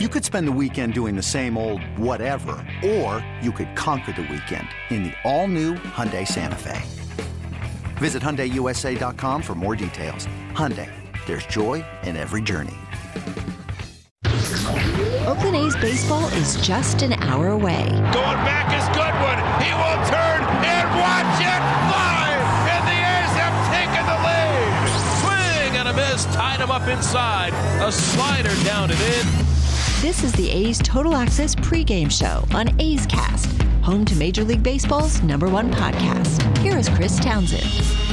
You could spend the weekend doing the same old whatever, or you could conquer the weekend in the all-new Hyundai Santa Fe. Visit HyundaiUSA.com for more details. Hyundai, there's joy in every journey. Oakland A's baseball is just an hour away. Going back is Goodwin. He will turn and watch it fly. And the A's have taken the lead. Swing and a miss. Tied him up inside. A slider down and in. This is the A's Total Access pregame show on A's Cast, home to Major League Baseball's number one podcast. Here is Chris Townsend.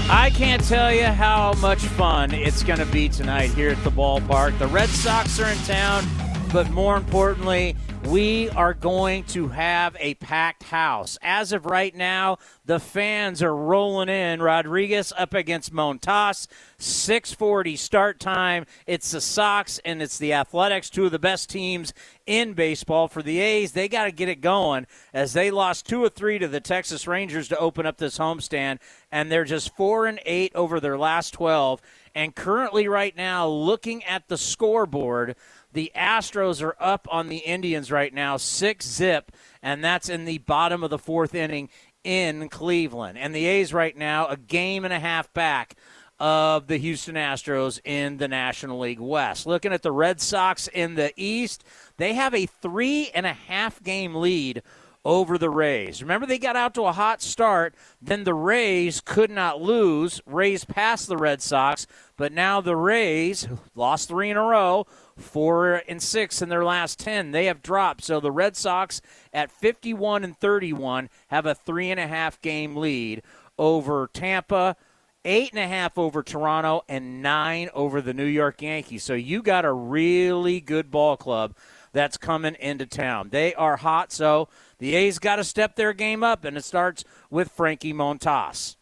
I can't tell you how much fun it's going to be tonight here at the ballpark. The Red Sox are in town, but more importantly, we are going to have a packed house. As of right now, the fans are rolling in. Rodriguez up against Montas. 640 start time. It's the Sox and it's the Athletics, two of the best teams in baseball. For the A's, they got to get it going as they lost two or three to the Texas Rangers to open up this homestand, and they're just four and eight over their last 12. And currently, right now, looking at the scoreboard, the Astros are up on the Indians right now, six zip, and that's in the bottom of the fourth inning in Cleveland. And the A's right now, a game and a half back of the Houston Astros in the National League West. Looking at the Red Sox in the East, they have a three and a half game lead over the Rays. Remember, they got out to a hot start. Then the Rays could not lose. Rays passed the Red Sox, but now the Rays lost three in a row, four and six in their last 10. They have dropped. So the Red Sox at 51 and 31 have a three and a half game lead over Tampa. Eight and a half over Toronto and nine over the New York Yankees. So you got a really good ball club that's coming into town. They are hot, so the A's got to step their game up, and it starts with Frankie Montas.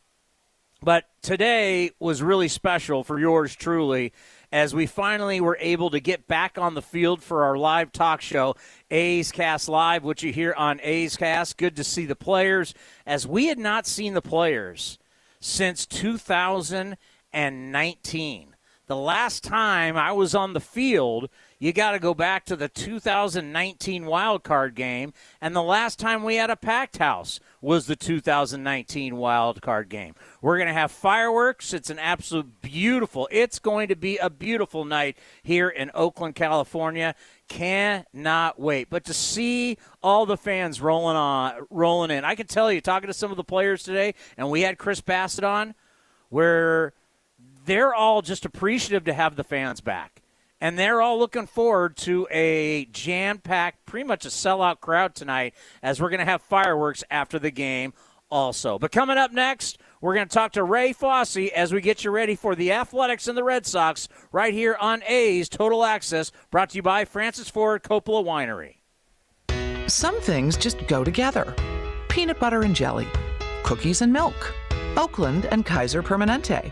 But today was really special for yours truly as we finally were able to get back on the field for our live talk show, A's Cast Live, which you hear on A's Cast. Good to see the players, as we had not seen the players since 2019. The last time I was on the field, you got to go back to the 2019 wild card game, and the last time we had a packed house was the 2019 wild card game. We're going to have fireworks. It's an absolute beautiful. It's going to be a beautiful night here in Oakland, California. Cannot wait. But to see all the fans rolling on, rolling in, I can tell you, talking to some of the players today, and we had Chris Bassitt on, where they're all just appreciative to have the fans back and they're all looking forward to a jam-packed, pretty much a sellout crowd tonight, as we're going to have fireworks after the game also. But coming up next, we're going to talk to Ray Fosse as we get you ready for the Athletics and the Red Sox right here on A's Total Access, brought to you by Francis Ford Coppola Winery. Some things just go together peanut butter and jelly, cookies and milk, Oakland and Kaiser Permanente.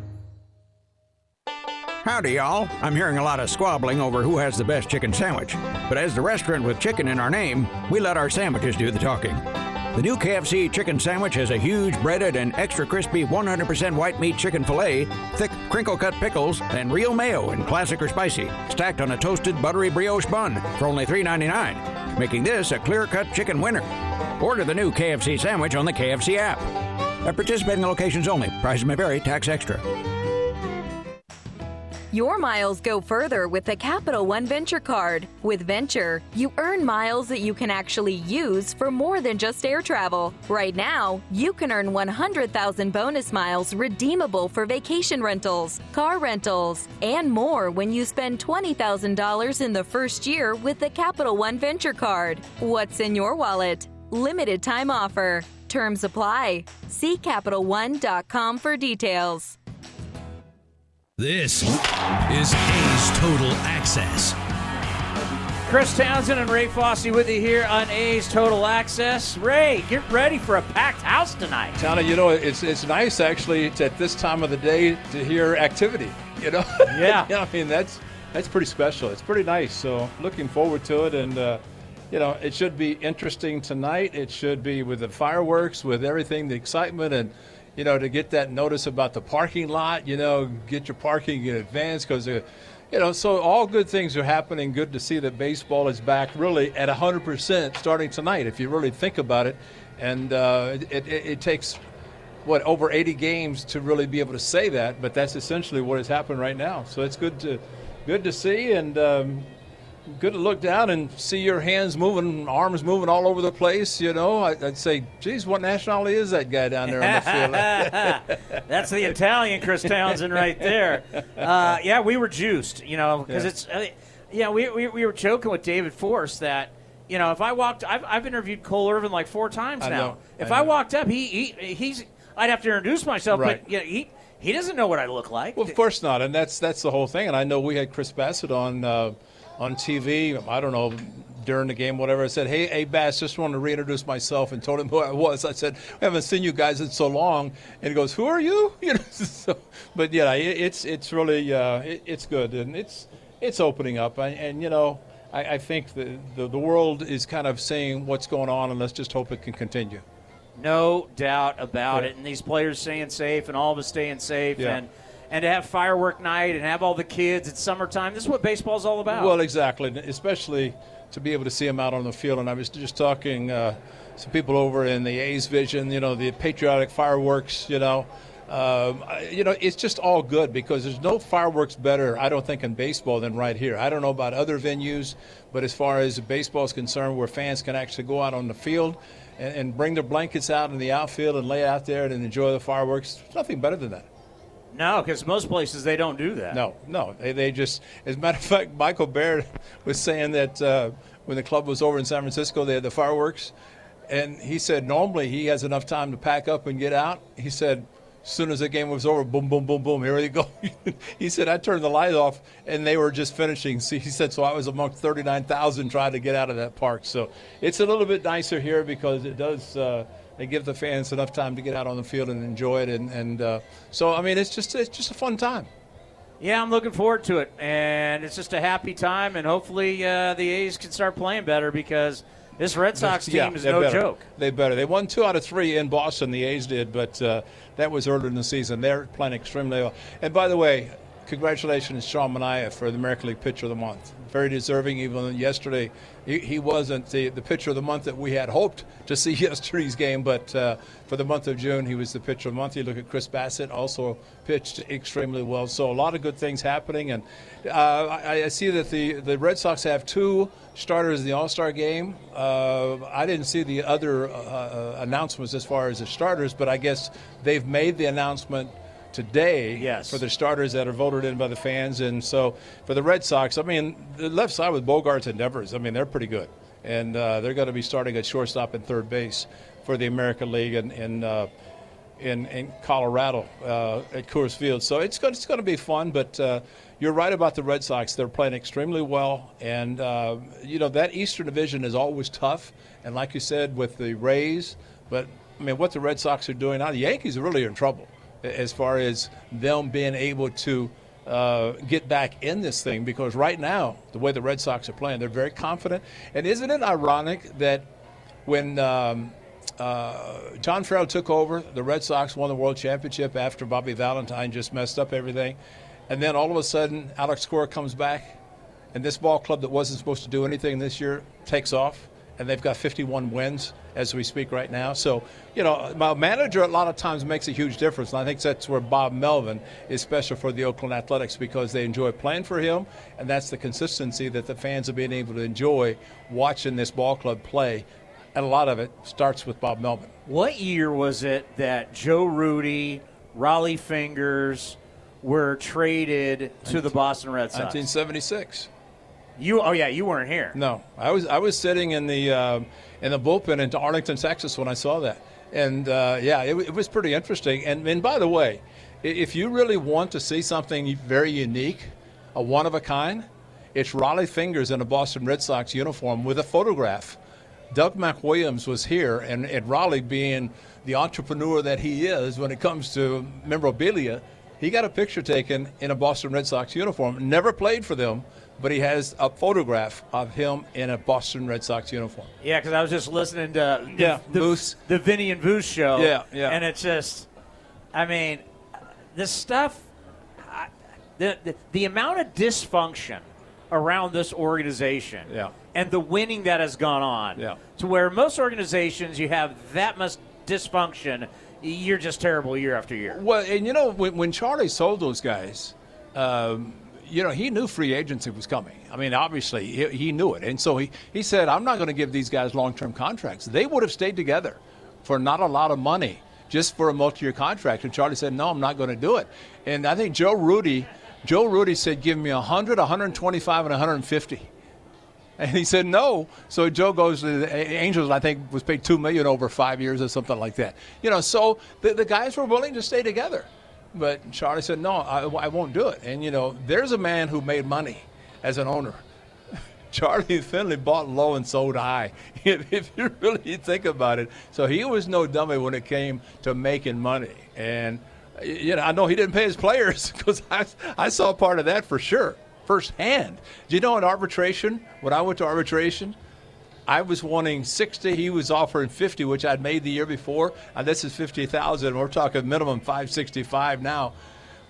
Howdy, y'all. I'm hearing a lot of squabbling over who has the best chicken sandwich. But as the restaurant with chicken in our name, we let our sandwiches do the talking. The new KFC chicken sandwich has a huge breaded and extra crispy 100% white meat chicken filet, thick crinkle cut pickles, and real mayo in classic or spicy, stacked on a toasted buttery brioche bun for only $3.99, making this a clear cut chicken winner. Order the new KFC sandwich on the KFC app. At participating locations only, prices may vary, tax extra. Your miles go further with the Capital One Venture Card. With Venture, you earn miles that you can actually use for more than just air travel. Right now, you can earn 100,000 bonus miles redeemable for vacation rentals, car rentals, and more when you spend $20,000 in the first year with the Capital One Venture Card. What's in your wallet? Limited time offer. Terms apply. See CapitalOne.com for details. This is A's Total Access. Chris Townsend and Ray Fosse with you here on A's Total Access. Ray, get ready for a packed house tonight. Towna, you know, it's it's nice actually to, at this time of the day to hear activity. You know, Yeah. I mean that's that's pretty special. It's pretty nice. So looking forward to it, and uh, you know, it should be interesting tonight. It should be with the fireworks, with everything, the excitement, and you know, to get that notice about the parking lot. You know, get your parking in advance because. Uh, you know, so all good things are happening. Good to see that baseball is back really at 100% starting tonight, if you really think about it. And uh, it, it, it takes, what, over 80 games to really be able to say that, but that's essentially what is happening right now. So it's good to, good to see and um, good to look down and see your hands moving, arms moving all over the place. You know, I, I'd say, geez, what nationality is that guy down there on the field? That's the Italian Chris Townsend right there. Uh, yeah, we were juiced, you know, because Yeah. it's, uh, yeah, we, we, we were joking with David Forst that, you know, if I walked, I've, I've interviewed Cole Irvin like four times now. If I I, walked up, he, he he's, I'd have to introduce myself, Right. but you know, he he doesn't know what I look like. Well, of course not, and that's that's the whole thing. And I know we had Chris Bassitt on uh, on TV. I don't know during the game, whatever. I said, "Hey, hey, Bass, just wanted to reintroduce myself," and told him who I was. I said, "I haven't seen you guys in so long," and he goes, "Who are you?" You know. So, but yeah, it, it's it's really uh, it, it's good, and it's it's opening up, and, and you know. I, I think the, the the world is kind of seeing what's going on, and let's just hope it can continue. No doubt about Yeah. it. And these players staying safe and all of us staying safe Yeah. and and to have firework night and have all the kids. It's summertime. This is what baseball's all about. Well, exactly, especially to be able to see them out on the field. And I was just talking uh, some people over in the A's Vision, you know, the patriotic fireworks, you know. Um, you know, it's just all good because there's no fireworks better, I don't think, in baseball than right here. I don't know about other venues, but as far as baseball is concerned, where fans can actually go out on the field and, and bring their blankets out in the outfield and lay out there and enjoy the fireworks, there's nothing better than that. no, because most places they don't do that. No, no. They, they just, as a matter of fact, Michael Baird was saying that uh, when the club was over in San Francisco, they had the fireworks. And he said normally he has enough time to pack up and get out. He said, as soon as the game was over, boom, boom, boom, boom, here they go. he said, I turned the light off and they were just finishing. See, he said, so I was among 39,000 trying to get out of that park. So it's a little bit nicer here because it does. Uh, they give the fans enough time to get out on the field and enjoy it, and, and uh, so I mean, it's just it's just a fun time. Yeah, I'm looking forward to it, and it's just a happy time, and hopefully uh, the A's can start playing better because this Red Sox team Yeah, is no better. joke. They better. They won two out of three in Boston. The A's did, but uh, that was earlier in the season. They're playing extremely well. And by the way, congratulations, Sean Manaea, for the American League Pitcher of the Month. Very deserving. Even yesterday, he, he wasn't the, the pitcher of the month that we had hoped to see yesterday's game, but uh, for the month of June, he was the pitcher of the month. You look at Chris Bassitt, also pitched extremely well. So a lot of good things happening, and uh, I, I see that the the Red Sox have two starters in the All Star game. Uh, I didn't see the other uh, uh, announcements as far as the starters, but I guess they've made the announcement today Yes. for the starters that are voted in by the fans. And so for the Red Sox, I mean, the left side with Bogaerts and Devers, I mean, they're pretty good. And uh, they're going to be starting at shortstop and third base for the American League in, in, uh, in, in Colorado uh, at Coors Field. So it's going, it's going to be fun, but uh, you're right about the Red Sox. They're playing extremely well. And, uh, you know, that Eastern Division is always tough. And like you said, with the Rays, but I mean, what the Red Sox are doing now, the Yankees are really in trouble as far as them being able to uh, get back in this thing because right now, the way the Red Sox are playing, they're very confident. And isn't it ironic that when um, uh, John Farrell took over, the Red Sox won the World Championship after Bobby Valentine just messed up everything, and then all of a sudden, Alex Cora comes back, and this ball club that wasn't supposed to do anything this year takes off. And they've got 51 wins as we speak right now. So, you know, my manager a lot of times makes a huge difference, and I think that's where Bob Melvin is special for the Oakland Athletics because they enjoy playing for him, and that's the consistency that the fans have been able to enjoy watching this ball club play. And a lot of it starts with Bob Melvin. What year was it that Joe Rudi, Rollie Fingers were traded to the Boston Red Sox? 1976. You oh yeah, you weren't here. No, I was I was sitting in the uh, in the bullpen in Arlington, Texas when I saw that, and uh, yeah, it, it, was pretty interesting. And and by the way, if you really want to see something very unique, a one of a kind, it's Rollie Fingers in a Boston Red Sox uniform with a photograph. Doug McWilliams was here, and, and Rollie, being the entrepreneur that he is when it comes to memorabilia, he got a picture taken in a Boston Red Sox uniform. Never played for them, but he has a photograph of him in a Boston Red Sox uniform. Yeah, because I was just listening to yeah, the, Moose. the Vinny and Voos show. Yeah, yeah. And it's just, I mean, the stuff, the, the, the amount of dysfunction around this organization yeah. and the winning that has gone on yeah. to where most organizations you have that much dysfunction you're just terrible year after year well and you know when, when charlie sold those guys um, you know, he knew free agency was coming. I mean, obviously, he, he knew it. And so he, he said, I'm not going to give these guys long term contracts. They would have stayed together for not a lot of money just for a multi year contract. And Charlie said, No, I'm not going to do it. And I think Joe Rudi, Joe Rudi said, Give me 100, 125, and 150. And he said no. So Joe goes to the Angels. I think was paid two million over five years or something like that. You know, so the, the guys were willing to stay together. But Charlie said, no, I, I won't do it. And, you know, there's a man who made money as an owner. Charlie Finley bought low and sold high, if, if, you really think about it. So he was no dummy when it came to making money. And, you know, I know he didn't pay his players because I, I saw part of that for sure, firsthand. Do you know in arbitration, when I went to arbitration, I was wanting 60. He was offering 50, which I'd made the year before. And this is 50,000. We're talking minimum 565 now.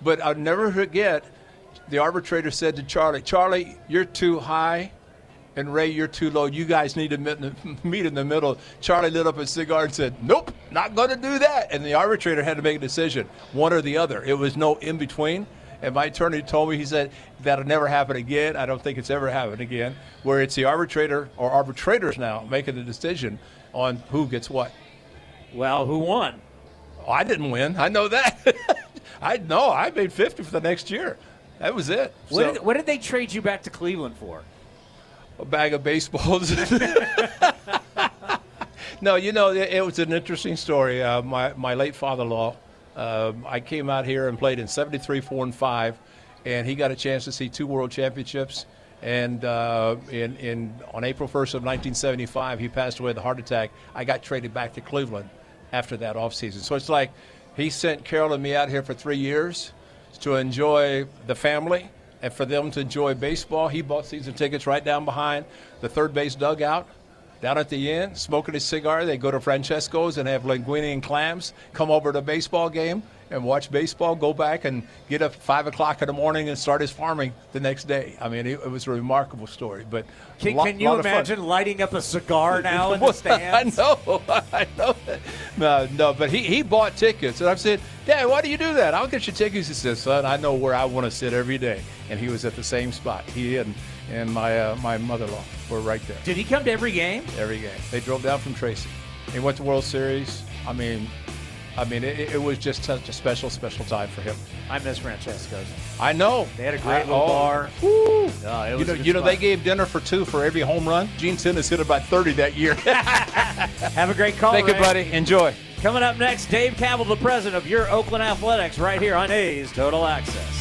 But I'll never forget the arbitrator said to Charlie, Charlie, you're too high. And Ray, you're too low. You guys need to meet in the middle. Charlie lit up a cigar and said, Nope, not going to do that. And the arbitrator had to make a decision, one or the other. It was no in between. And my attorney told me, he said, that'll never happen again. I don't think it's ever happened again, where it's the arbitrator or arbitrators now making the decision on who gets what. Well, who won? Oh, I didn't win. I know that. I know. I made 50 for the next year. That was it. What, so, did, what did they trade you back to Cleveland for? A bag of baseballs. no, you know, it, it, was an interesting story. Uh, my, my late father in law um, I came out here and played in 73, 4, and 5, and he got a chance to see two world championships. And uh, in, in, on April 1st of 1975, he passed away of a heart attack. I got traded back to Cleveland after that offseason. So it's like he sent Carol and me out here for three years to enjoy the family and for them to enjoy baseball. He bought season tickets right down behind the third base dugout down at the inn, smoking his cigar. They go to Francesco's and have linguine and clams. Come over to a baseball game and watch baseball. Go back and get up five o'clock in the morning and start his farming the next day. I mean, it, it was a remarkable story. But can, lot, can you imagine lighting up a cigar now in the stands? I know, I know. No, no, but he, he bought tickets, and I've said, Dad, why do you do that? I'll get you tickets. He says, Son, I know where I want to sit every day, and he was at the same spot. He and and my uh, my mother-in-law were right there. Did he come to every game? Every game. They drove down from Tracy. He went to World Series. I mean, I mean, it, it, was just such a special, special time for him. I miss Francesco's. I know. They had a great I, little oh, bar. Woo. No, you know, you know they gave dinner for two for every home run. Gene Simmons hit about 30 that year. Have a great call, Thank Ray. you, buddy. Enjoy. Coming up next, Dave Kaval, the president of your Oakland Athletics, right here on A's Total Access.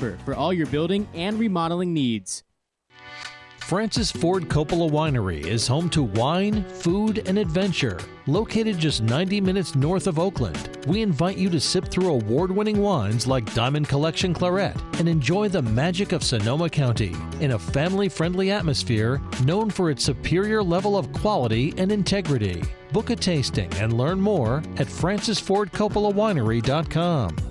for all your building and remodeling needs. Francis Ford Coppola Winery is home to wine, food, and adventure. Located just 90 minutes north of Oakland, we invite you to sip through award winning wines like Diamond Collection Claret and enjoy the magic of Sonoma County in a family friendly atmosphere known for its superior level of quality and integrity. Book a tasting and learn more at francisfordcoppolawinery.com.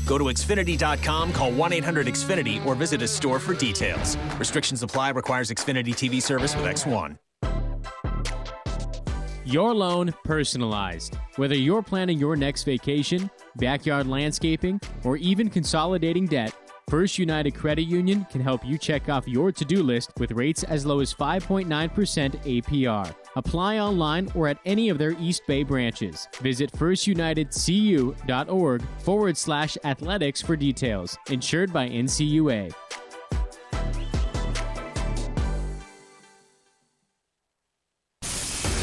Go to Xfinity.com, call 1 800 Xfinity, or visit a store for details. Restrictions apply, requires Xfinity TV service with X1. Your loan personalized. Whether you're planning your next vacation, backyard landscaping, or even consolidating debt, First United Credit Union can help you check off your to do list with rates as low as 5.9% APR. Apply online or at any of their East Bay branches. Visit firstunitedcu.org forward slash athletics for details. Insured by NCUA.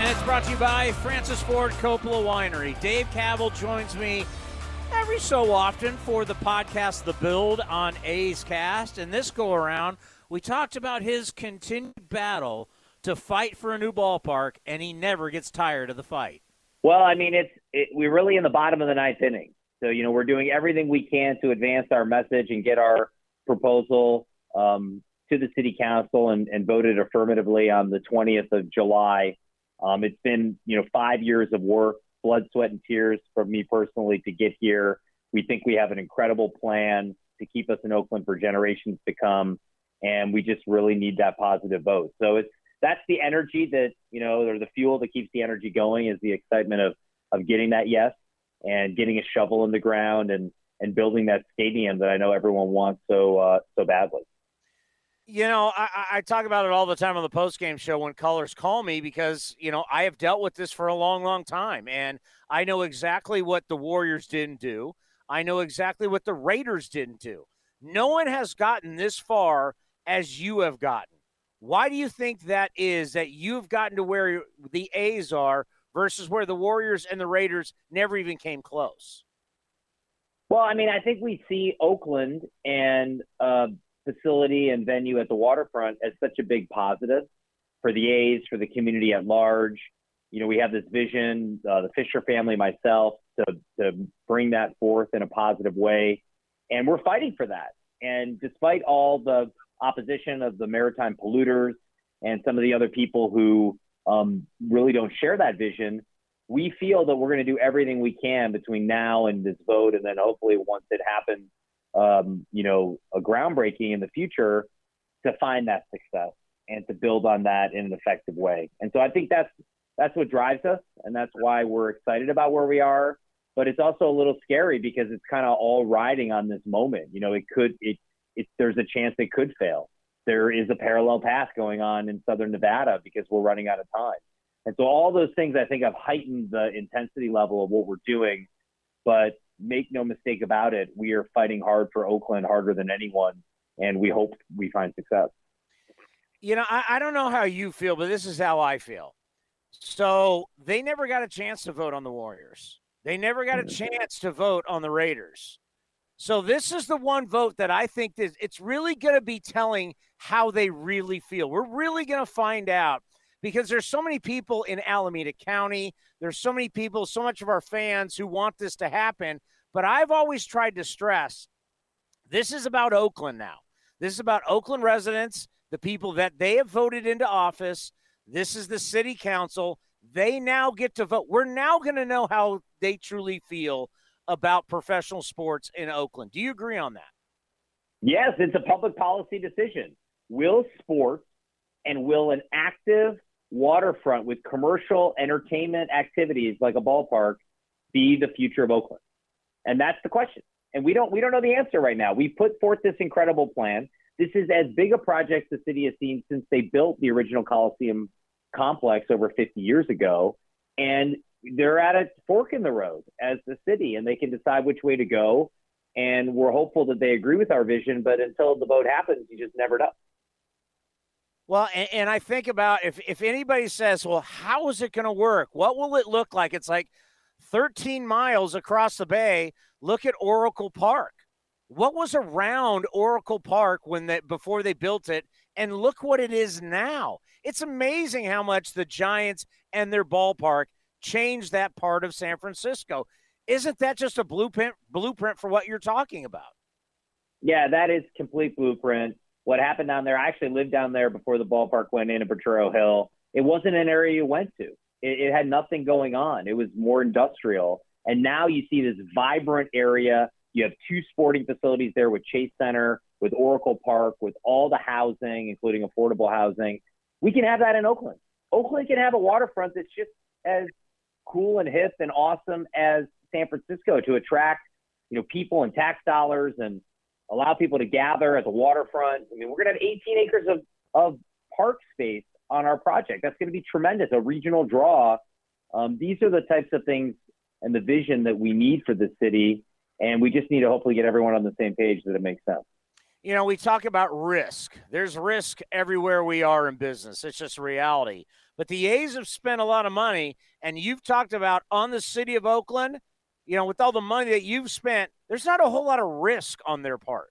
And it's brought to you by Francis Ford Coppola Winery. Dave Kaval joins me every so often for the podcast The Build on A's Cast. And this go around, we talked about his continued battle to fight for a new ballpark, and he never gets tired of the fight. Well, I mean, it's it, we're really in the bottom of the ninth inning. So, you know, we're doing everything we can to advance our message and get our proposal um, to the city council and, and voted affirmatively on the 20th of July. Um, it's been, you know, five years of work, blood, sweat, and tears from me personally to get here. We think we have an incredible plan to keep us in Oakland for generations to come, and we just really need that positive vote. So it's that's the energy that you know, or the fuel that keeps the energy going is the excitement of of getting that yes and getting a shovel in the ground and and building that stadium that I know everyone wants so uh, so badly. You know, I, I talk about it all the time on the post game show when callers call me because you know I have dealt with this for a long, long time, and I know exactly what the Warriors didn't do. I know exactly what the Raiders didn't do. No one has gotten this far as you have gotten. Why do you think that is that you've gotten to where the A's are versus where the Warriors and the Raiders never even came close? Well, I mean, I think we see Oakland and uh, facility and venue at the waterfront as such a big positive for the A's, for the community at large. You know, we have this vision, uh, the Fisher family, myself, to, to bring that forth in a positive way. And we're fighting for that. And despite all the opposition of the maritime polluters and some of the other people who um, really don't share that vision, we feel that we're going to do everything we can between now and this vote. And then hopefully, once it happens, um, you know, a groundbreaking in the future to find that success and to build on that in an effective way. And so I think that's that's what drives us, and that's why we're excited about where we are. But it's also a little scary because it's kind of all riding on this moment. You know, it could it, it there's a chance it could fail. There is a parallel path going on in Southern Nevada because we're running out of time. And so all those things I think have heightened the intensity level of what we're doing. But make no mistake about it, we are fighting hard for Oakland harder than anyone. and we hope we find success. You know, I, I don't know how you feel, but this is how I feel. So they never got a chance to vote on the Warriors. They never got a mm. chance to vote on the Raiders. So this is the one vote that I think is it's really going to be telling how they really feel. We're really going to find out because there's so many people in Alameda County. There's so many people, so much of our fans who want this to happen. But I've always tried to stress this is about Oakland now. This is about Oakland residents, the people that they have voted into office. This is the city council. They now get to vote. We're now going to know how they truly feel about professional sports in Oakland. Do you agree on that? Yes, it's a public policy decision. Will sports and will an active waterfront with commercial entertainment activities like a ballpark be the future of Oakland? And that's the question. And we don't we don't know the answer right now. We put forth this incredible plan. This is as big a project the city has seen since they built the original Coliseum complex over 50 years ago. And they're at a fork in the road as the city and they can decide which way to go. And we're hopeful that they agree with our vision, but until the vote happens, you just never know. Well, and, and I think about if, if anybody says, well, how is it going to work? What will it look like? It's like 13 miles across the bay. Look at Oracle Park. What was around Oracle Park when they, before they built it? And look what it is now. It's amazing how much the Giants and their ballpark changed that part of San Francisco. Isn't that just a blueprint blueprint for what you're talking about? Yeah, that is complete blueprint. What happened down there? I actually lived down there before the ballpark went in at Hill. It wasn't an area you went to. It, it had nothing going on. It was more industrial. And now you see this vibrant area. You have two sporting facilities there with Chase Center, with Oracle Park, with all the housing, including affordable housing. We can have that in Oakland. Oakland can have a waterfront that's just as cool and hip and awesome as San Francisco to attract, you know, people and tax dollars and allow people to gather at the waterfront. I mean, we're going to have 18 acres of, of park space on our project. That's going to be tremendous, a regional draw. Um, these are the types of things and the vision that we need for the city. And we just need to hopefully get everyone on the same page that it makes sense. You know, we talk about risk. There's risk everywhere we are in business. It's just reality. But the A's have spent a lot of money, and you've talked about on the city of Oakland, you know, with all the money that you've spent, there's not a whole lot of risk on their part.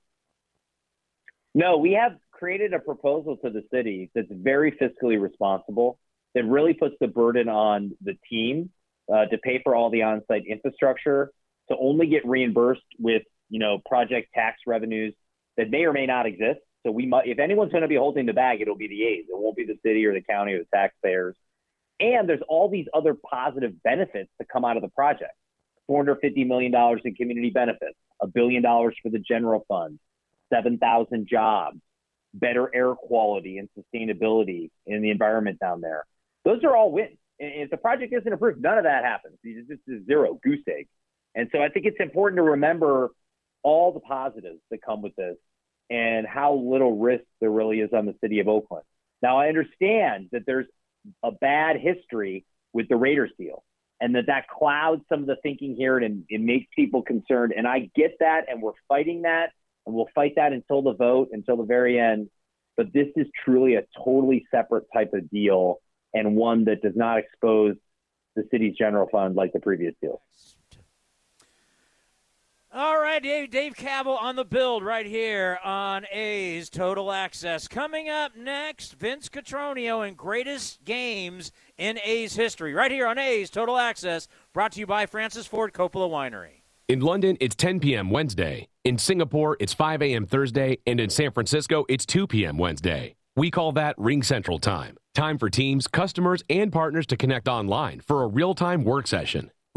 No, we have created a proposal to the city that's very fiscally responsible, that really puts the burden on the team uh, to pay for all the on-site infrastructure, to only get reimbursed with, you know, project tax revenues that may or may not exist. So we might, if anyone's going to be holding the bag, it'll be the A's. It won't be the city or the county or the taxpayers. And there's all these other positive benefits that come out of the project. $450 million in community benefits, a billion dollars for the general fund, 7,000 jobs, better air quality and sustainability in the environment down there. Those are all wins. And if the project isn't approved, none of that happens. It's just zero, goose egg. And so I think it's important to remember all the positives that come with this and how little risk there really is on the city of Oakland. Now, I understand that there's a bad history with the Raiders deal and that that clouds some of the thinking here and it makes people concerned. And I get that, and we're fighting that, and we'll fight that until the vote, until the very end. But this is truly a totally separate type of deal and one that does not expose the city's general fund like the previous deal. All right, Dave, Dave Kaval on the build right here on A's Total Access. Coming up next, Vince Cotroneo and greatest games in A's history. Right here on A's Total Access, brought to you by Francis Ford Coppola Winery. In London, it's 10 p.m. Wednesday. In Singapore, it's 5 a.m. Thursday. And in San Francisco, it's 2 p.m. Wednesday. We call that RingCentral Time. Time for teams, customers, and partners to connect online for a real time work session.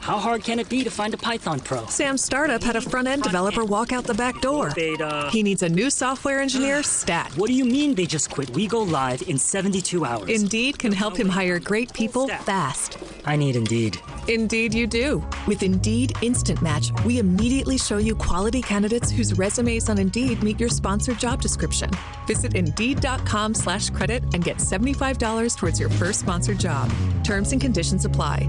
How hard can it be to find a Python pro? Sam's startup had a front end developer walk out the back door. Beta. He needs a new software engineer stat. What do you mean they just quit? We go live in 72 hours. Indeed can help him hire great people fast. I need Indeed. Indeed, you do. With Indeed Instant Match, we immediately show you quality candidates whose resumes on Indeed meet your sponsored job description. Visit Indeed.com slash credit and get $75 towards your first sponsored job. Terms and conditions apply.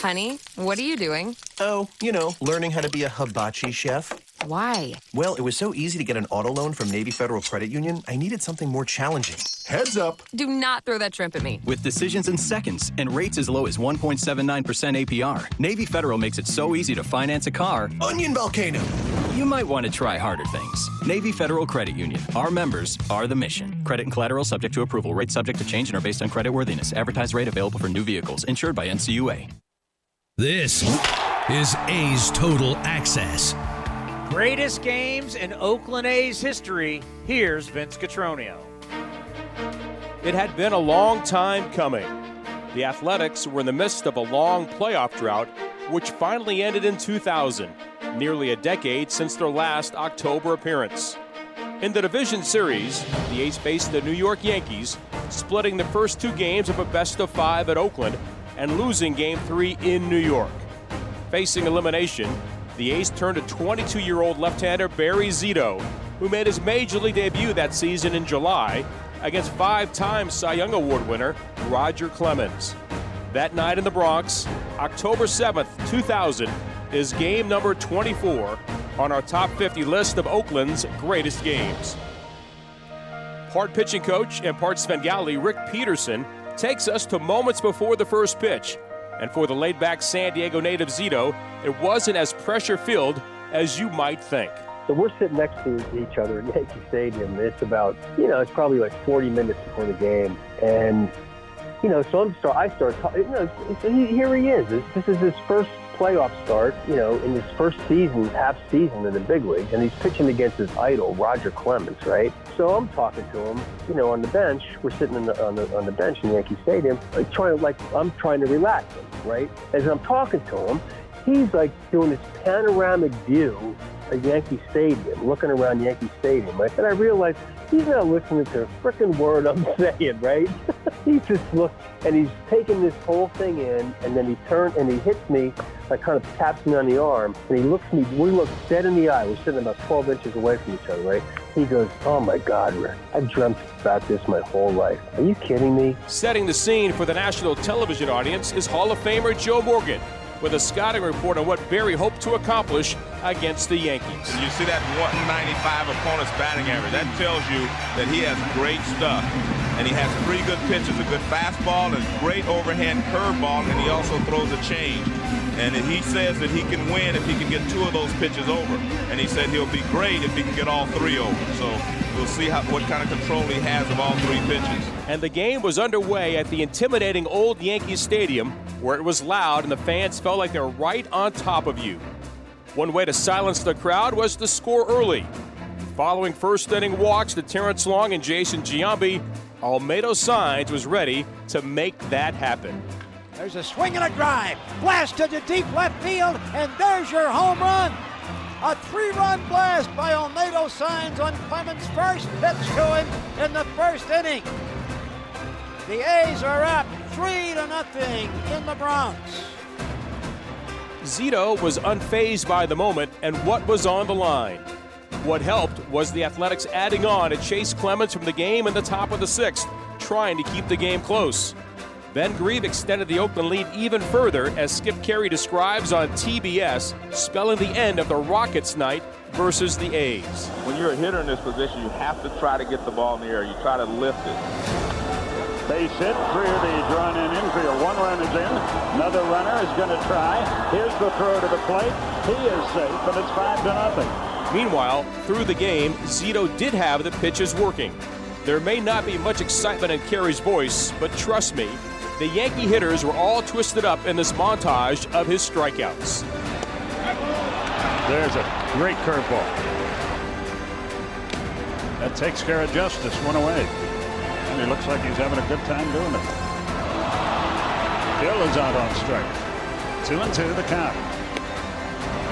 Honey, what are you doing? Oh, you know, learning how to be a hibachi chef. Why? Well, it was so easy to get an auto loan from Navy Federal Credit Union, I needed something more challenging. Heads up. Do not throw that shrimp at me. With decisions in seconds and rates as low as 1.79% APR, Navy Federal makes it so easy to finance a car. Onion volcano. You might want to try harder things. Navy Federal Credit Union. Our members are the mission. Credit and collateral subject to approval. Rates subject to change and are based on credit worthiness. Advertised rate available for new vehicles. Insured by NCUA. This is A's Total Access. Greatest games in Oakland A's history. Here's Vince Cotroneo. It had been a long time coming. The Athletics were in the midst of a long playoff drought, which finally ended in 2000, nearly a decade since their last October appearance. In the division series, the A's faced the New York Yankees, splitting the first two games of a best of five at Oakland and losing game three in New York. Facing elimination, the A's turned to 22 year old left hander Barry Zito, who made his major league debut that season in July against five time Cy Young Award winner Roger Clemens. That night in the Bronx, October 7th, 2000, is game number 24 on our top 50 list of Oakland's greatest games. Part pitching coach and part Svengali Rick Peterson takes us to moments before the first pitch. And for the laid back San Diego native Zito, it wasn't as pressure filled as you might think. So we're sitting next to each other at Yankee Stadium. It's about, you know, it's probably like 40 minutes before the game. And, you know, so I'm start, I start, you know, here he is. This is his first playoff start, you know, in his first season, half season in the big leagues, and he's pitching against his idol, Roger Clemens, right? So I'm talking to him, you know, on the bench. We're sitting the, on the on the bench in Yankee Stadium, like trying to like I'm trying to relax him, right? As I'm talking to him, he's like doing this panoramic view of Yankee Stadium, looking around Yankee Stadium, right? And I realized he's not listening to a freaking word I'm saying, right? he just looks and he's taking this whole thing in, and then he turns and he hits me, like kind of taps me on the arm, and he looks me. We look dead in the eye. We're sitting about 12 inches away from each other, right? He goes, "Oh my God, Rick, I've dreamt about this my whole life. Are you kidding me?" Setting the scene for the national television audience is Hall of Famer Joe Morgan with a scouting report on what Barry hoped to accomplish against the Yankees. You see that 195 opponent's batting average. That tells you that he has great stuff. And he has three good pitches, a good fastball and great overhand curveball, and he also throws a change. And he says that he can win if he can get two of those pitches over. And he said he'll be great if he can get all three over. So we'll see how, what kind of control he has of all three pitches. And the game was underway at the intimidating old Yankee Stadium, where it was loud and the fans felt like they were right on top of you. One way to silence the crowd was to score early. Following first inning walks to Terrence Long and Jason Giambi, Olmedo Saenz was ready to make that happen. There's a swing and a drive. Blast to the deep left field, and there's your home run. A three-run blast by Olmedo Saenz on Clemens' first pitch to him in the first inning. The A's are up three to nothing in the Bronx. Zito was unfazed by the moment and what was on the line. What helped was the Athletics adding on to Chase Clemens from the game in the top of the sixth, trying to keep the game close. Ben Grieve extended the Oakland lead even further, as Skip Caray describes on TBS, spelling the end of the Rockets' night versus the A's. When you're a hitter in this position, you have to try to get the ball in the air. You try to lift it. Base hit, three of the run in infield. One run is in. Another runner is going to try. Here's the throw to the plate. He is safe, and it's five to nothing. Meanwhile, through the game, Zito did have the pitches working. There may not be much excitement in Caray's voice, but trust me, The Yankee hitters were all twisted up in this montage of his strikeouts. There's a great curveball. That takes care of Justice, one away. And he looks like he's having a good time doing it. Hill is out on strike. Two and two, the count.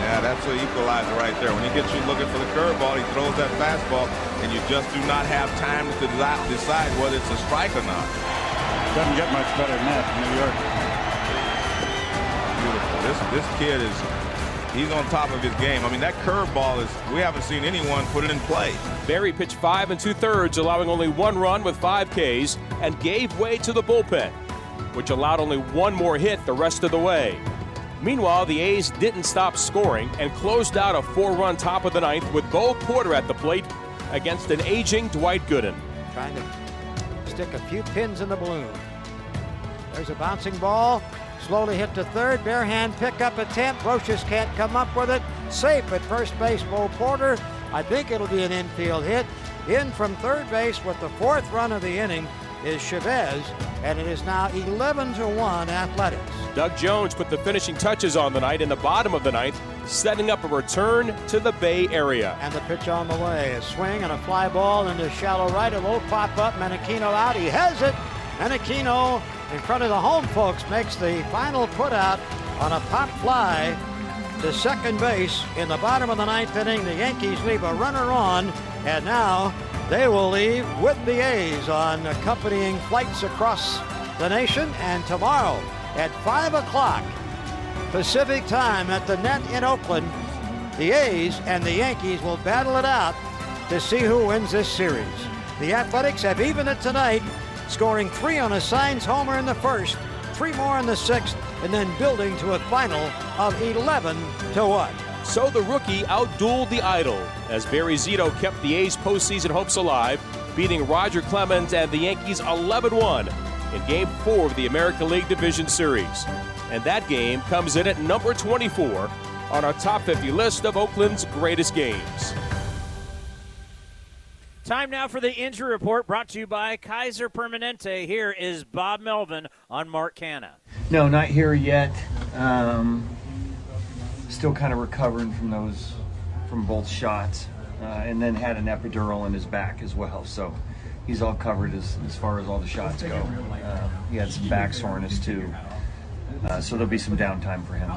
Yeah, that's the equalizer right there. When he gets you looking for the curveball, he throws that fastball, and you just do not have time to decide whether it's a strike or not. Doesn't get much better than that in New York. Beautiful. This this kid is he's on top of his game. I mean, that curveball is we haven't seen anyone put it in play. Barry pitched five and two thirds, allowing only one run with five Ks, and gave way to the bullpen, which allowed only one more hit the rest of the way. Meanwhile, the A's didn't stop scoring and closed out a four run top of the ninth with Bo Porter at the plate against an aging Dwight Gooden. Trying to stick a few pins in the balloon. There's a bouncing ball. Slowly hit to third. Bare hand pickup attempt. Brosius can't come up with it. Safe at first base, Bo Porter. I think it'll be an infield hit. In from third base with the fourth run of the inning is Chavez, and it is now 11 to 1 Athletics. Doug Jones put the finishing touches on the night in the bottom of the ninth, setting up a return to the Bay Area. And the pitch on the way. A swing and a fly ball into shallow right. A low pop up. Menechino out. He has it. Menechino in front of the home folks makes the final put out on a pop fly to second base in the bottom of the ninth inning. The Yankees leave a runner on, and now they will leave with the A's on accompanying flights across the nation. And tomorrow at 5 o'clock Pacific time at the net in Oakland, the A's and the Yankees will battle it out to see who wins this series. The Athletics have evened it tonight, scoring three on a Saenz homer in the first, three more in the sixth, and then building to a final of 11 to 1. So the rookie outdueled the idol as Barry Zito kept the A's postseason hopes alive, beating Roger Clemens and the Yankees 11 1 in Game 4 of the American League Division Series. And that game comes in at number 24 on our top 50 list of Oakland's greatest games. Time now for the injury report brought to you by Kaiser Permanente. Here is Bob Melvin on Mark Canha. No, not here yet. Um, still kind of recovering from those, from both shots, uh, and then had an epidural in his back as well. So he's all covered as, as far as all the shots go. Uh, he had some back soreness too. Uh, so there'll be some downtime for him.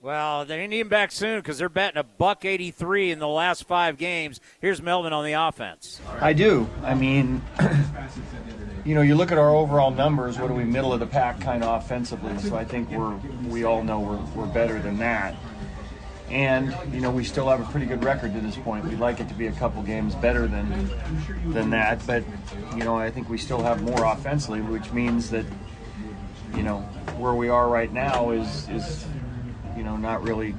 Well, they need him back soon because they're betting a buck 83 in the last five games. Here's Melvin on the offense. I do. I mean, you know, you look at our overall numbers. What are we, middle of the pack kind of offensively? So I think we're we all know we're, we're better than that. And you know, we still have a pretty good record to this point. We'd like it to be a couple games better than than that, but you know, I think we still have more offensively, which means that you know where we are right now is is you know not really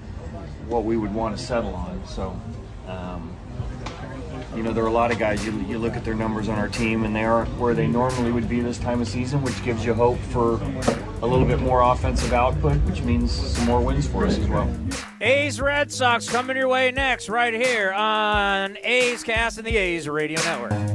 what we would want to settle on. So. Um, you know, there are a lot of guys. You, you look at their numbers on our team, and they aren't where they normally would be this time of season, which gives you hope for a little bit more offensive output, which means some more wins for us as well. A's Red Sox coming your way next, right here on A's Cast and the A's Radio Network.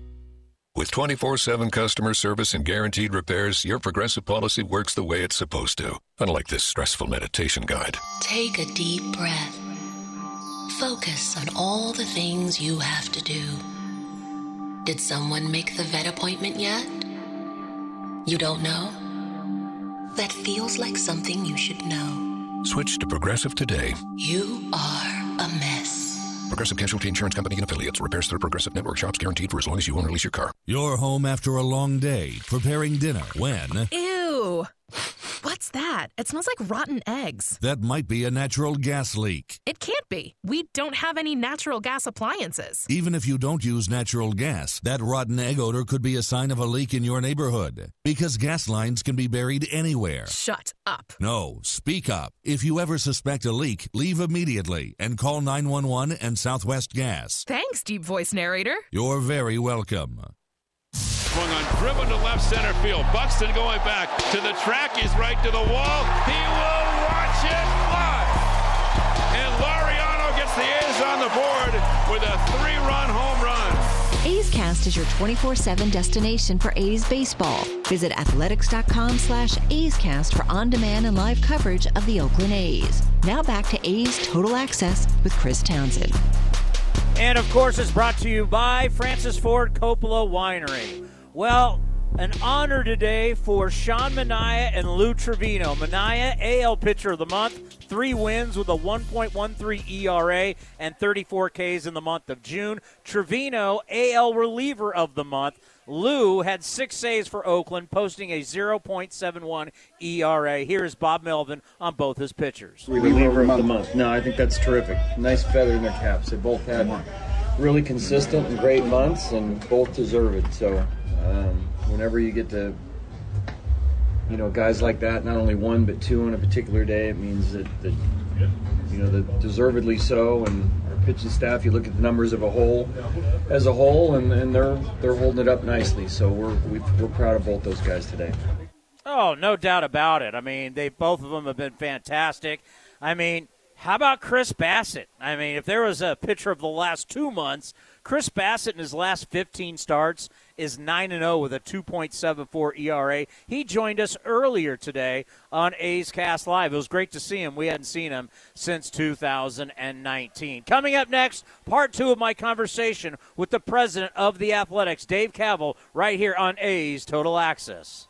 With 24 7 customer service and guaranteed repairs, your progressive policy works the way it's supposed to, unlike this stressful meditation guide. Take a deep breath. Focus on all the things you have to do. Did someone make the vet appointment yet? You don't know? that feels like something you should know. Switch to Progressive today. You are a mess. Progressive Casualty Insurance Company and affiliates. Repairs through Progressive Network shops guaranteed for as long as you own or lease your car. You're home after a long day, preparing dinner when. Ew. What's that? It smells like rotten eggs. That might be a natural gas leak. It can't be. We don't have any natural gas appliances. Even if you don't use natural gas, that rotten egg odor could be a sign of a leak in your neighborhood. Because gas lines can be buried anywhere. Shut up. No, speak up. If you ever suspect a leak, leave immediately and call 911 and Southwest Gas. Thanks, deep voice narrator. You're very welcome. Swung on, driven to left center field. Buxton going back to the track. He's right to the wall. He will watch it fly. And Laureano gets the A's on the board with a three-run home run. A's Cast is your 24-7 destination for A's baseball. Visit athletics.com slash A's Cast for on-demand and live coverage of the Oakland A's. Now back to A's Total Access with Chris Townsend. And of course, it's brought to you by Francis Ford Coppola Winery. Well, an honor today for Sean Manaea and Lou Trivino. Manaea, AL Pitcher of the Month, three wins with a 1.13 ERA and 34 Ks in the month of June. Trivino, AL Reliever of the Month. Lou had six saves for Oakland, posting a 0.71 ERA. Here is Bob Melvin on both his pitchers. reliever of the month. No, I think that's terrific. Nice feather in their caps. They both had really consistent and great months, and both deserve it. So, um, whenever you get to, you know, guys like that, not only one but two on a particular day, it means that, that you know, that deservedly so. And our pitching staff, you look at the numbers of a whole, as a whole, and, and they're they're holding it up nicely. So we're we've, we're proud of both those guys today. Oh, no doubt about it. I mean, they both of them have been fantastic. I mean, how about Chris Bassitt? I mean, if there was a pitcher of the last two months, Chris Bassitt in his last 15 starts is 9 0 with a 2.74 ERA. He joined us earlier today on A's Cast Live. It was great to see him. We hadn't seen him since 2019. Coming up next, part two of my conversation with the president of the Athletics, Dave Kaval, right here on A's Total Access.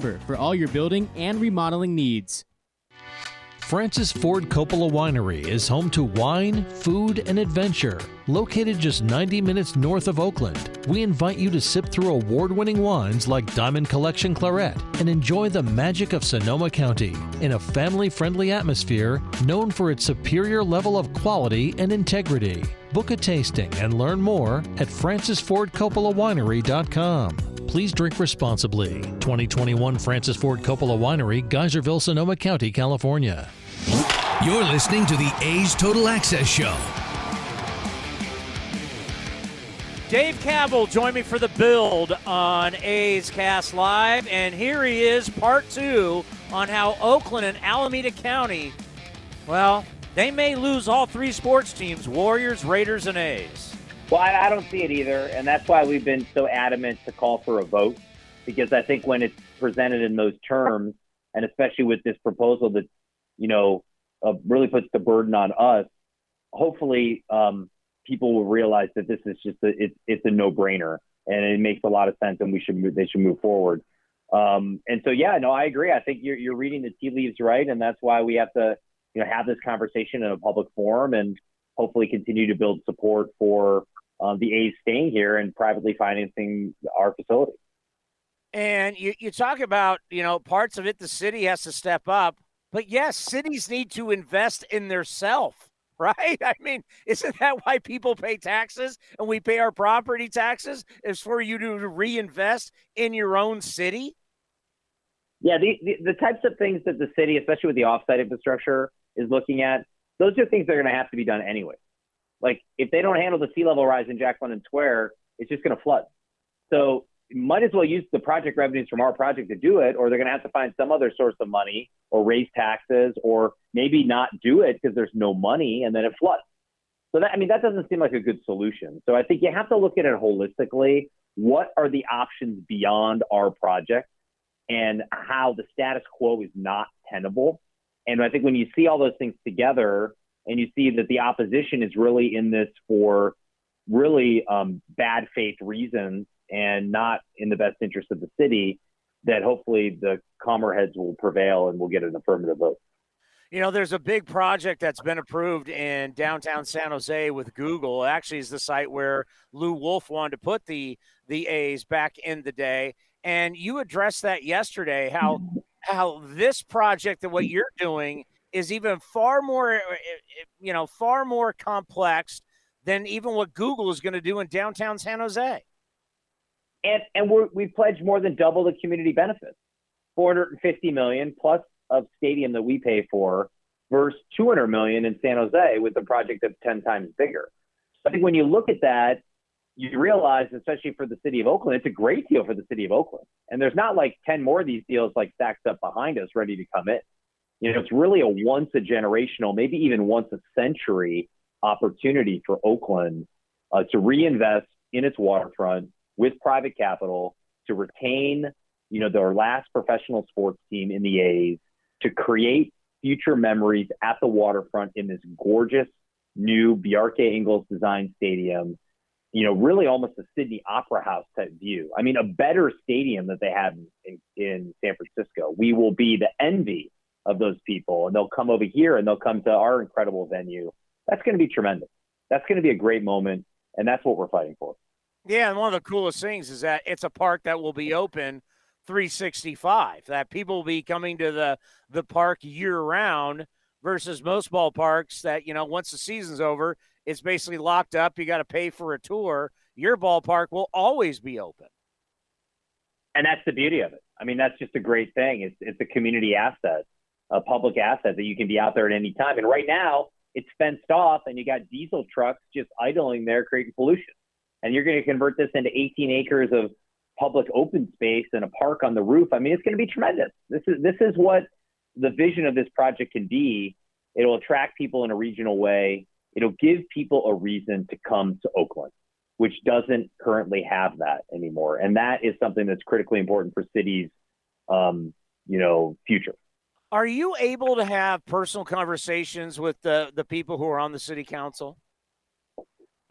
for all your building and remodeling needs. Francis Ford Coppola Winery is home to wine, food, and adventure. Located just 90 minutes north of Oakland, we invite you to sip through award winning wines like Diamond Collection Claret and enjoy the magic of Sonoma County in a family friendly atmosphere known for its superior level of quality and integrity. Book a tasting and learn more at francisfordcoppolawinery.com. Please drink responsibly. 2021 Francis Ford Coppola Winery, Geyserville, Sonoma County, California. You're listening to the A's Total Access Show. Dave Kaval joined me for the build on A's Cast Live, and here he is, part two on how Oakland and Alameda County, well, they may lose all three sports teams Warriors, Raiders, and A's. Well, I, I don't see it either, and that's why we've been so adamant to call for a vote, because I think when it's presented in those terms, and especially with this proposal that, you know, uh, really puts the burden on us, hopefully um, people will realize that this is just a, it's it's a no-brainer, and it makes a lot of sense, and we should move, they should move forward. Um, and so, yeah, no, I agree. I think you're you're reading the tea leaves right, and that's why we have to, you know, have this conversation in a public forum and hopefully continue to build support for um, the A's staying here and privately financing our facility. And you, you talk about, you know, parts of it the city has to step up. But yes, cities need to invest in their self, right? I mean, isn't that why people pay taxes and we pay our property taxes? Is for you to reinvest in your own city? Yeah, the, the, the types of things that the city, especially with the offsite infrastructure, is looking at, those are things that are going to have to be done anyway. Like if they don't handle the sea level rise in Jack London Square, it's just going to flood. So might as well use the project revenues from our project to do it, or they're going to have to find some other source of money or raise taxes or maybe not do it because there's no money and then it floods. So that, I mean, that doesn't seem like a good solution. So I think you have to look at it holistically. What are the options beyond our project and how the status quo is not tenable? And I think when you see all those things together and you see that the opposition is really in this for really um, bad faith reasons and not in the best interest of the city, that hopefully the calmer heads will prevail and we'll get an affirmative vote. You know, there's a big project that's been approved in downtown San Jose with Google. Actually, is the site where Lew Wolff wanted to put the the A's back in the day. And you addressed that yesterday. How how this project and what you're doing is even far more, eh, eh, eh, you know, far more complex than even what Google is going to do in downtown San Jose. And and we're, we've pledged more than double the community benefits, 450 million plus of stadium that we pay for versus 200 million in San Jose with a project that's 10 times bigger. I think when you look at that, you realize, especially for the city of Oakland, it's a great deal for the city of Oakland. And there's not like 10 more of these deals like stacked up behind us ready to come in. You know, it's really a once a generational, maybe even once a century opportunity for Oakland uh, to reinvest in its waterfront with private capital to retain, you know, their last professional sports team in the A's, to create future memories at the waterfront in this gorgeous new Bjarke Ingels design stadium. You know, really almost a Sydney Opera House type view. I mean, a better stadium that they have in, in San Francisco. We will be the envy of those people, and they'll come over here and they'll come to our incredible venue. That's going to be tremendous. That's going to be a great moment, and that's what we're fighting for. Yeah, and one of the coolest things is that it's a park that will be open 365. That people will be coming to the the park year round versus most ballparks that you know once the season's over, it's basically locked up. You got to pay for a tour. Your ballpark will always be open. And that's the beauty of it. I mean, that's just a great thing. It's it's a community asset, a public asset that you can be out there at any time. And right now, it's fenced off, and you got diesel trucks just idling there, creating pollution and you're going to convert this into 18 acres of public open space and a park on the roof. I mean, it's going to be tremendous. This is this is what the vision of this project can be. It'll attract people in a regional way. It'll give people a reason to come to Oakland, which doesn't currently have that anymore. And that is something that's critically important for cities, um, you know, future. Are you able to have personal conversations with the the people who are on the city council?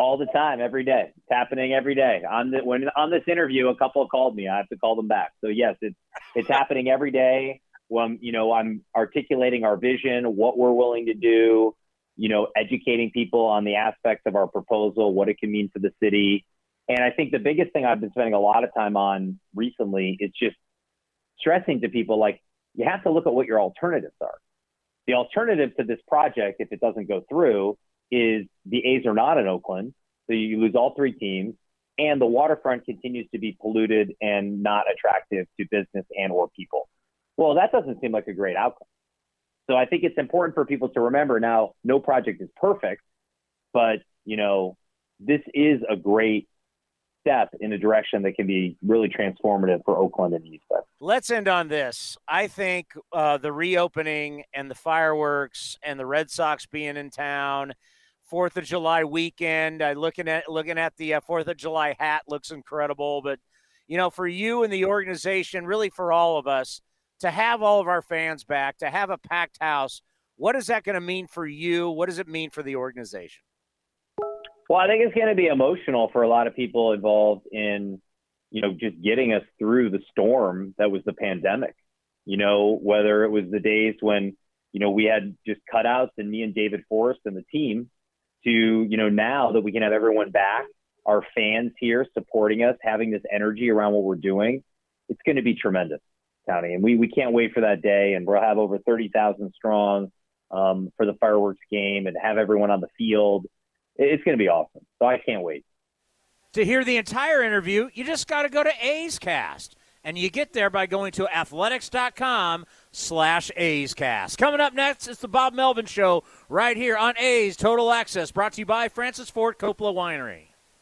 all the time, every day. It's happening every day. On the when on this interview, a couple called me. I have to call them back. So yes, it's it's happening every day. When you know I'm articulating our vision, what we're willing to do, you know, educating people on the aspects of our proposal, what it can mean for the city. And I think the biggest thing I've been spending a lot of time on recently is just stressing to people like you have to look at what your alternatives are. The alternative to this project, if it doesn't go through, is the A's are not in Oakland, so you lose all three teams, and the waterfront continues to be polluted and not attractive to business and or people. Well, that doesn't seem like a great outcome. So I think it's important for people to remember now no project is perfect, but you know, this is a great step in a direction that can be really transformative for Oakland and the East Side. Let's end on this. I think uh, the reopening and the fireworks and the Red Sox being in town Fourth of July weekend. Uh, looking at looking at the uh, Fourth of July hat looks incredible. But you know, for you and the organization, really for all of us, to have all of our fans back, to have a packed house, what is that going to mean for you? What does it mean for the organization? Well, I think it's going to be emotional for a lot of people involved in, you know, just getting us through the storm that was the pandemic. You know, whether it was the days when, you know, we had just cutouts and me and David Forst and the team to you know now that we can have everyone back, our fans here supporting us, having this energy around what we're doing, it's going to be tremendous, Tony. And we we can't wait for that day. And we'll have over thirty thousand strong um, for the fireworks game and have everyone on the field. It's going to be awesome. So I can't wait. To hear the entire interview, you just got to go to A's Cast. And you get there by going to athletics.com slash A's Cast. Coming up next, it's the Bob Melvin Show right here on A's Total Access, brought to you by Francis Ford Coppola Winery.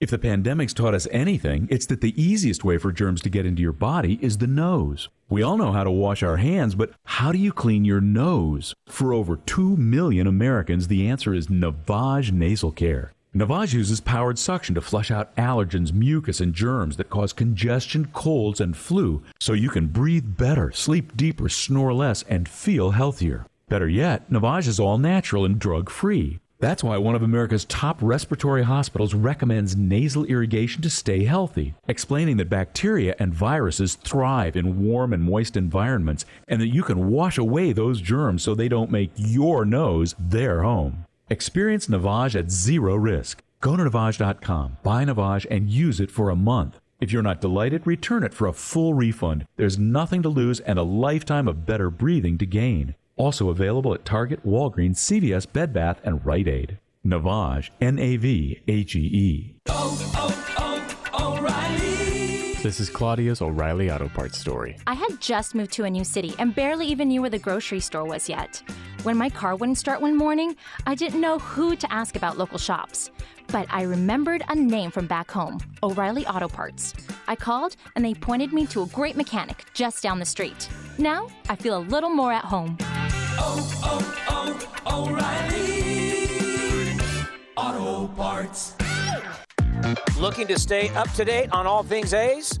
If the pandemic's taught us anything, it's that the easiest way for germs to get into your body is the nose. We all know how to wash our hands, but how do you clean your nose? For over 2 million Americans, the answer is Navage Nasal Care. Navage uses powered suction to flush out allergens, mucus, and germs that cause congestion, colds, and flu, so you can breathe better, sleep deeper, snore less, and feel healthier. Better yet, Navage is all natural and drug free. That's why one of America's top respiratory hospitals recommends nasal irrigation to stay healthy, explaining that bacteria and viruses thrive in warm and moist environments and that you can wash away those germs so they don't make your nose their home. Experience Navage at zero risk. Go to Navage.com, buy Navage, and use it for a month. If you're not delighted, return it for a full refund. There's nothing to lose and a lifetime of better breathing to gain. Also available at Target, Walgreens, CVS, Bed Bath, and Rite Aid. Navage, N A V A G E. This is Claudia's O'Reilly Auto Parts story. I had just moved to a new city and barely even knew where the grocery store was yet. When my car wouldn't start one morning, I didn't know who to ask about local shops. But I remembered a name from back home O'Reilly Auto Parts. I called and they pointed me to a great mechanic just down the street. Now I feel a little more at home. Oh, oh, oh, O'Reilly Auto Parts. Looking to stay up to date on all things A's?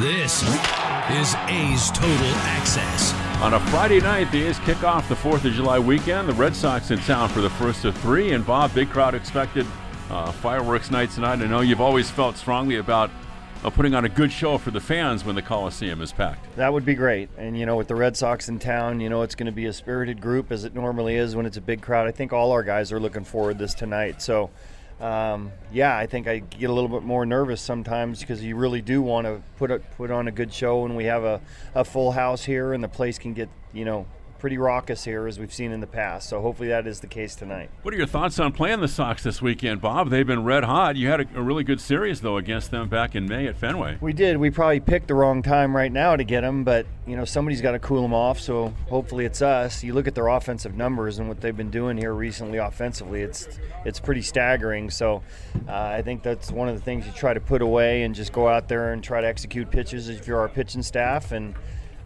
This is A's Total Access. On a Friday night, the A's kick off the 4th of July weekend. The Red Sox in town for the first of three. And Bob, big crowd expected uh, fireworks night tonight. I know you've always felt strongly about uh, putting on a good show for the fans when the Coliseum is packed. That would be great. And, you know, with the Red Sox in town, you know, it's going to be a spirited group as it normally is when it's a big crowd. I think all our guys are looking forward this tonight. So, um, yeah, I think I get a little bit more nervous sometimes because you really do want to put a, put on a good show, and we have a, a full house here, and the place can get you know pretty raucous here as we've seen in the past. So hopefully that is the case tonight. What are your thoughts on playing the Sox this weekend, Bob? They've been red hot. You had a, a, really good series though against them back in May at Fenway. We did. We probably picked the wrong time right now to get them, but you know somebody's got to cool them off. So hopefully it's us. You look at their offensive numbers and what they've been doing here recently offensively. It's it's pretty staggering. So uh, I think that's one of the things you try to put away and just go out there and try to execute pitches if you're our pitching staff and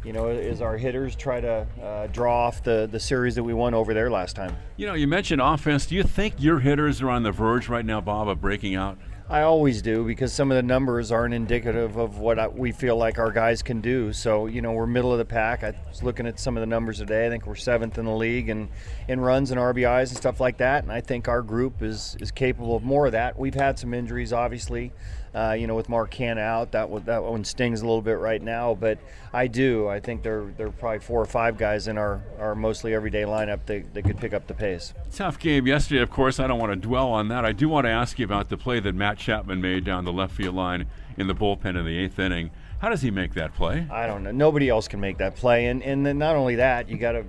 you know, as our hitters try to uh, draw off the, the series that we won over there last time. You know, you mentioned offense. Do you think your hitters are on the verge right now, Bob, of breaking out? I always do because some of the numbers aren't indicative of what I, we feel like our guys can do. So, you know, we're middle of the pack. I was looking at some of the numbers today. I think we're seventh in the league and in runs and RBIs and stuff like that. And I think our group is, is capable of more of that. We've had some injuries, obviously. Uh, you know, with Mark Canha out, that one, that one stings a little bit right now. But I do. I think there there are probably four or five guys in our, our mostly everyday lineup that, that could pick up the pace. Tough game yesterday, of course. I don't want to dwell on that. I do want to ask you about the play that Matt Chapman made down the left field line in the bullpen in the eighth inning. How does he make that play? I don't know. Nobody else can make that play, and and then not only that, you got to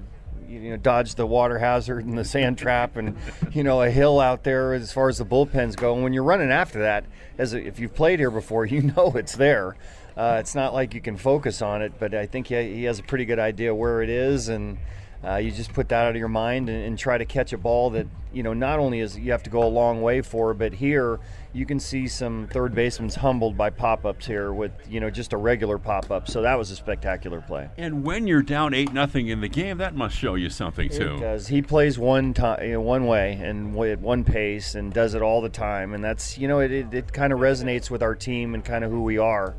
you know dodge the water hazard and the sand trap and you know a hill out there as far as the bullpens go. And when you're running after that as a, if you've played here before you know it's there. Uh, it's not like you can focus on it, but I think he, he has a pretty good idea where it is, and uh, you just put that out of your mind and, and, try to catch a ball that you know not only is you have to go a long way for, but here you can see some third basemen's humbled by pop-ups here with you know just a regular pop-up. So that was a spectacular play. And when you're down eight nothing in the game, that must show you something too. It does. He plays one time, you know, one way and at one pace, and does it all the time, and that's you know it, it, it kind of resonates with our team and kind of who we are.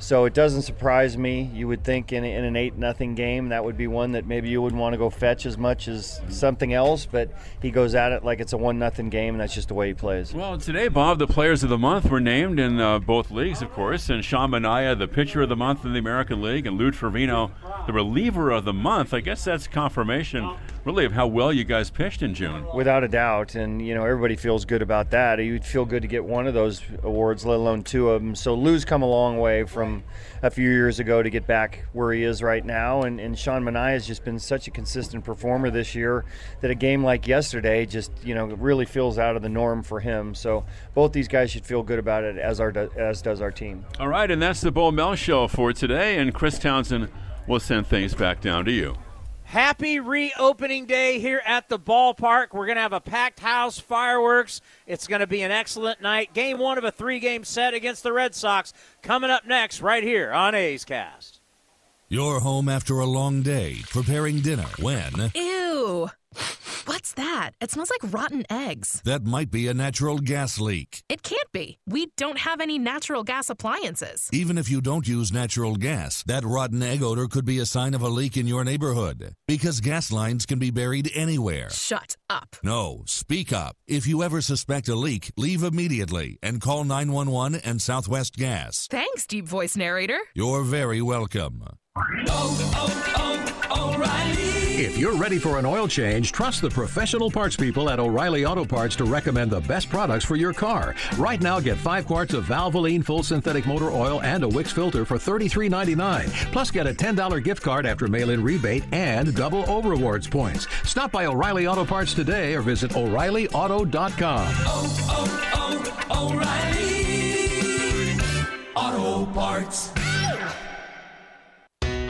So it doesn't surprise me. You would think in, in an eight nothing game that would be one that maybe you wouldn't want to go fetch as much as something else, but he goes at it like it's a one nothing game, and that's just the way he plays. Well, today, Bob, the players of the month were named in uh, both leagues, of course, and Sean Manaea, the pitcher of the month in the American League, and Lou Trivino, the reliever of the month. I guess that's confirmation really of how well you guys pitched in June. Without a doubt, and you know everybody feels good about that. You'd feel good to get one of those awards, let alone two of them. So Lou's come a long way from a few years ago to get back where he is right now, and, and Sean Manaea has just been such a consistent performer this year that a game like yesterday just you know really feels out of the norm for him. So both these guys should feel good about it, as our as does our team. All right, and that's the Bo Mel show for today, and Chris Townsend will send things back down to you. Happy reopening day here at the ballpark. We're going to have a packed house, fireworks. It's going to be an excellent night. Game one of a three game set against the Red Sox coming up next, right here on A's Cast. You're home after a long day preparing dinner when. Ew. What's that? It smells like rotten eggs. That might be a natural gas leak. It can't be. We don't have any natural gas appliances. Even if you don't use natural gas, that rotten egg odor could be a sign of a leak in your neighborhood. Because gas lines can be buried anywhere. Shut up. No, speak up. If you ever suspect a leak, leave immediately and call 911 and Southwest Gas. Thanks, deep voice narrator. You're very welcome. Oh, oh, oh, O'Reilly. If you're ready for an oil change, trust the professional parts people at O'Reilly Auto Parts to recommend the best products for your car. Right now, get five quarts of Valvoline full synthetic motor oil and a Wix filter for $33.99. Plus, get a $10 gift card after mail in rebate and double O rewards points. Stop by O'Reilly Auto Parts today or visit O'ReillyAuto.com. Oh, oh, oh, O'Reilly Auto Parts.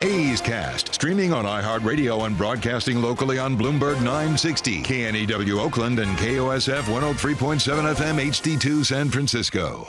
A's Cast, streaming on iHeartRadio and broadcasting locally on Bloomberg 960, KNEW Oakland, and KOSF 103.7 FM HD2 San Francisco.